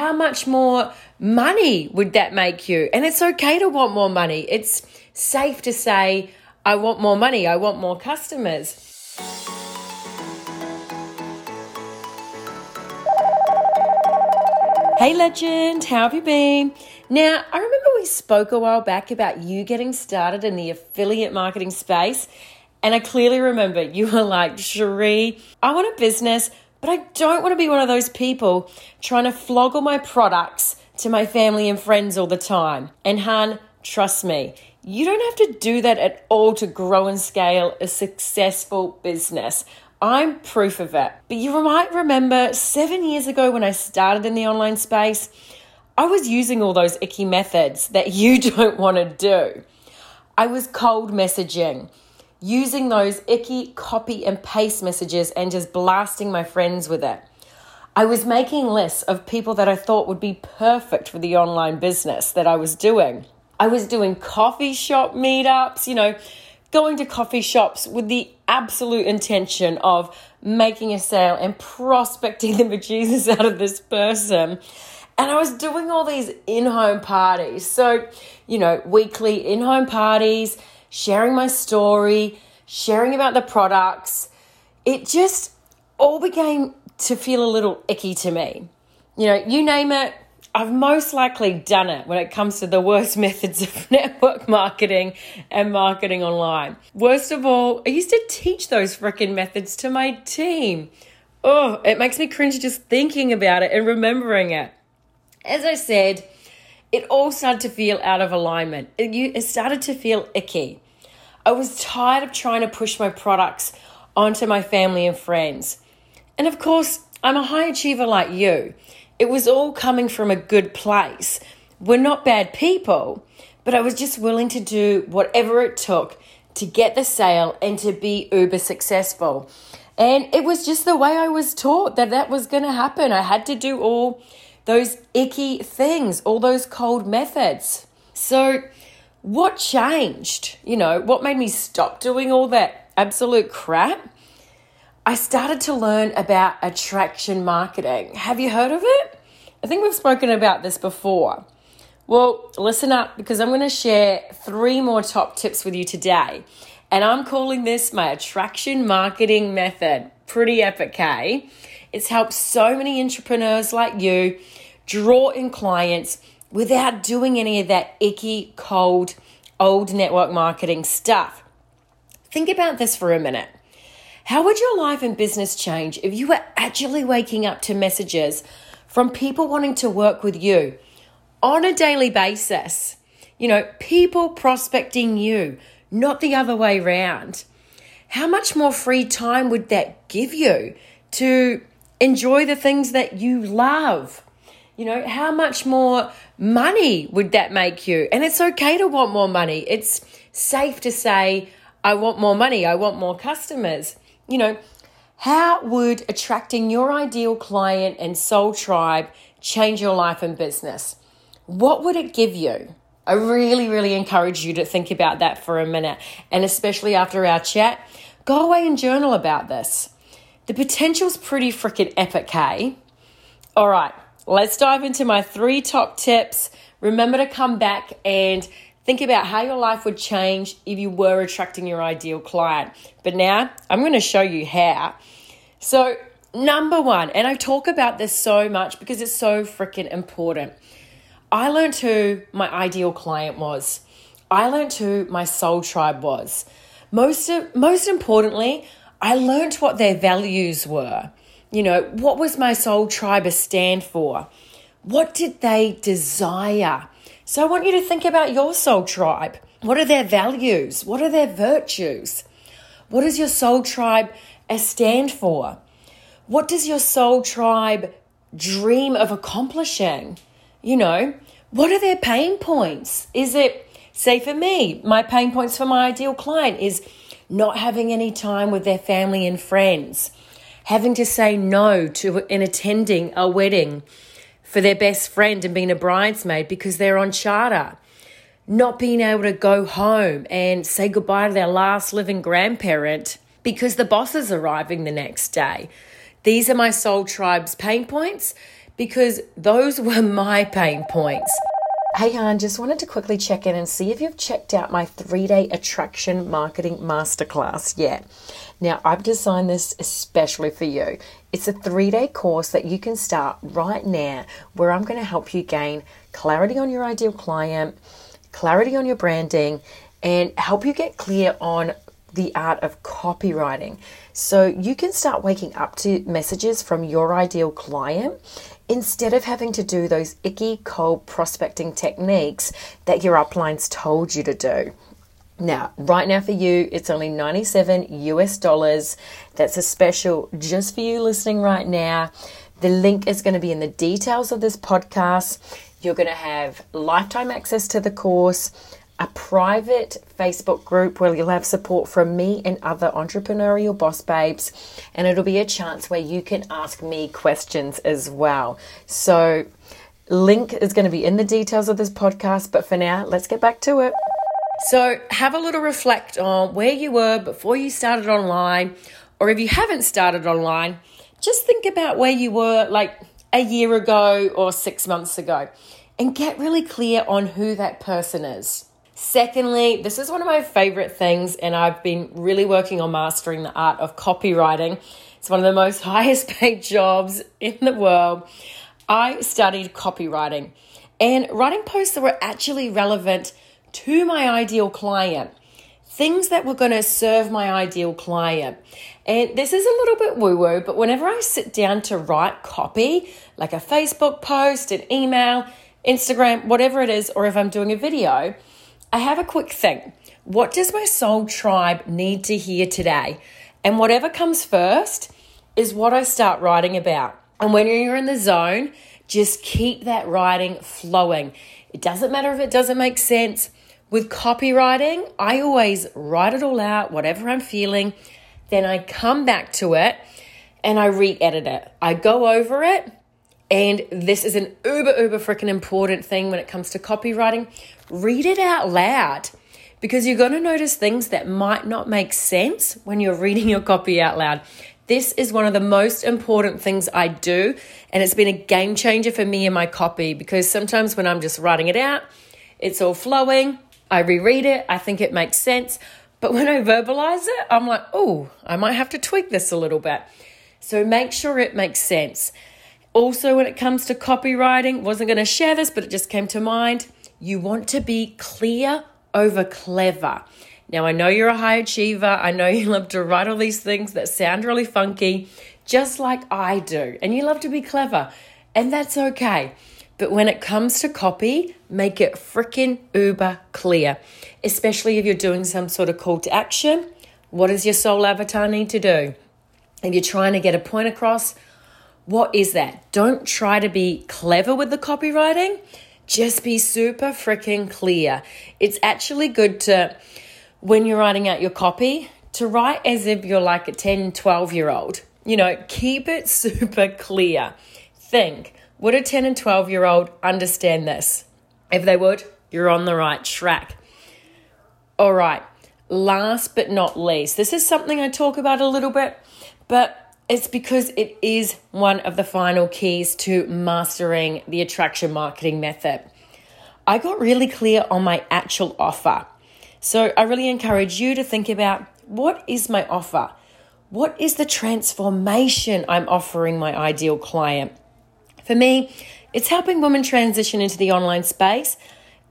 how much more money would that make you? And it's okay to want more money. It's safe to say, I want more money, I want more customers. Hey, legend, how have you been? Now, I remember we spoke a while back about you getting started in the affiliate marketing space, and I clearly remember you were like, Sheree, I want a business, but I don't want to be one of those people trying to flog all my products to my family and friends all the time. And, hun, trust me, you don't have to do that at all to grow and scale a successful business. I'm proof of it. But you might remember seven years ago when I started in the online space, I was using all those icky methods that you don't want to do. I was cold messaging, using those icky copy and paste messages and just blasting my friends with it. I was making lists of people that I thought would be perfect for the online business that I was doing. I was doing coffee shop meetups, you know, going to coffee shops with the absolute intention of making a sale and prospecting the bejesus out of this person. And I was doing all these in home parties. So, you know, weekly in home parties, sharing my story, sharing about the products. It just all began to feel a little icky to me. You know, you name it, I've most likely done it when it comes to the worst methods of network marketing and marketing online. Worst of all, I used to teach those freaking methods to my team. Oh, it makes me cringe just thinking about it and remembering it. As I said, it all started to feel out of alignment. It, started to feel icky. I was tired of trying to push my products onto my family and friends. And of course, I'm a high achiever like you. It was all coming from a good place. We're not bad people, but I was just willing to do whatever it took to get the sale and to be uber successful. And it was just the way I was taught that that was going to happen. I had to do all those icky things, all those cold methods. So, what changed? You know, what made me stop doing all that absolute crap? I started to learn about attraction marketing. Have you heard of it? I think we've spoken about this before. Well, listen up because I'm going to share three more top tips with you today. And I'm calling this my attraction marketing method. Pretty epic, eh? It's helped so many entrepreneurs like you draw in clients without doing any of that icky, cold, old network marketing stuff. Think about this for a minute. How would your life and business change if you were actually waking up to messages from people wanting to work with you on a daily basis? You know, people prospecting you, not the other way around. How much more free time would that give you to enjoy the things that you love? You know, how much more money would that make you? And it's okay to want more money. It's safe to say, I want more money, I want more customers you know, how would attracting your ideal client and soul tribe change your life and business? What would it give you? I really, really encourage you to think about that for a minute. And especially after our chat, go away and journal about this. The potential's pretty freaking epic, hey? All right, let's dive into my three top tips. Remember to come back and Think about how your life would change if you were attracting your ideal client. But now I'm going to show you how. So, number one, and I talk about this so much because it's so freaking important. I learned who my ideal client was. I learned who my soul tribe was. Most most importantly, I learned what their values were. You know, what was my soul tribe stand for? What did they desire? So I want you to think about your soul tribe. What are their values? What are their virtues? What does your soul tribe stand for? What does your soul tribe dream of accomplishing? You know, what are their pain points? Is it, say for me, my pain points for my ideal client is not having any time with their family and friends, having to say no to in attending a wedding, for their best friend and being a bridesmaid because they're on charter. Not being able to go home and say goodbye to their last living grandparent because the boss is arriving the next day. These are my soul tribe's pain points because those were my pain points. Hey, Han, just wanted to quickly check in and see if you've checked out my three day attraction marketing masterclass yet. Now, I've designed this especially for you. It's a three day course that you can start right now where I'm going to help you gain clarity on your ideal client, clarity on your branding, and help you get clear on the art of copywriting. So you can start waking up to messages from your ideal client instead of having to do those icky cold prospecting techniques that your uplines told you to do. Now, right now for you, it's only 97 US dollars. That's a special just for you listening right now. The link is going to be in the details of this podcast. You're going to have lifetime access to the course a private Facebook group where you'll have support from me and other entrepreneurial boss babes, and it'll be a chance where you can ask me questions as well. So, link is going to be in the details of this podcast, but for now, let's get back to it. So, have a little reflect on where you were before you started online, or if you haven't started online, just think about where you were like a year ago or six months ago and get really clear on who that person is. Secondly, this is one of my favorite things, and I've been really working on mastering the art of copywriting. It's one of the most highest paid jobs in the world. I studied copywriting and writing posts that were actually relevant to my ideal client, things that were going to serve my ideal client. And this is a little bit woo woo, but whenever I sit down to write copy, like a Facebook post, an email, Instagram, whatever it is, or if I'm doing a video, I have a quick thing. What does my soul tribe need to hear today? And whatever comes first is what I start writing about. And when you're in the zone, just keep that writing flowing. It doesn't matter if it doesn't make sense. With copywriting, I always write it all out, whatever I'm feeling. Then I come back to it and I re edit it. I go over it and this is an uber, uber freaking important thing when it comes to copywriting. Read it out loud because you're going to notice things that might not make sense when you're reading your copy out loud. This is one of the most important things I do, and it's been a game changer for me in my copy because sometimes when I'm just writing it out, it's all flowing. I reread it, I think it makes sense. But when I verbalize it, I'm like, oh, I might have to tweak this a little bit. So make sure it makes sense. Also, when it comes to copywriting, wasn't going to share this, but it just came to mind. You want to be clear over clever. Now, I know you're a high achiever. I know you love to write all these things that sound really funky, just like I do. And you love to be clever, and that's okay. But when it comes to copy, make it freaking uber clear, especially if you're doing some sort of call to action. What does your soul avatar need to do? If you're trying to get a point across, what is that? Don't try to be clever with the copywriting. Just be super freaking clear. It's actually good to, when you're writing out your copy, to write as if you're like a 10, 12 year old. You know, keep it super clear. Think, would a 10 and 12 year old understand this? If they would, you're on the right track. All right, last but not least, this is something I talk about a little bit, but it's because it is one of the final keys to mastering the attraction marketing method. I got really clear on my actual offer. So I really encourage you to think about what is my offer? What is the transformation I'm offering my ideal client? For me, it's helping women transition into the online space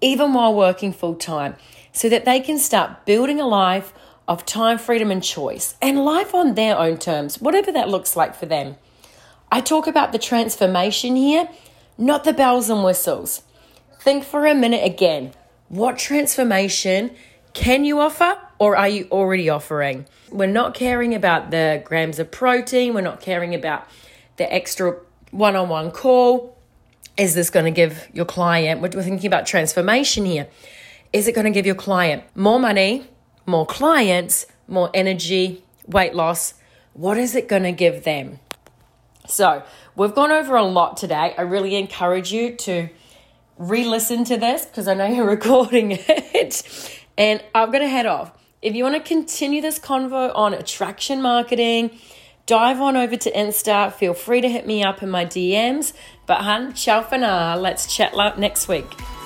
even while working full time so that they can start building a life of time, freedom, and choice, and life on their own terms, whatever that looks like for them. I talk about the transformation here, not the bells and whistles. Think for a minute again. What transformation can you offer or are you already offering? We're not caring about the grams of protein, we're not caring about the extra one on one call. Is this going to give your client, we're thinking about transformation here. Is it going to give your client more money, more clients, more energy, weight loss. What is it going to give them? So, we've gone over a lot today. I really encourage you to re listen to this because I know you're recording it. And I'm going to head off. If you want to continue this convo on attraction marketing, dive on over to Insta. Feel free to hit me up in my DMs. But, hun, ciao for now. Let's chat next week.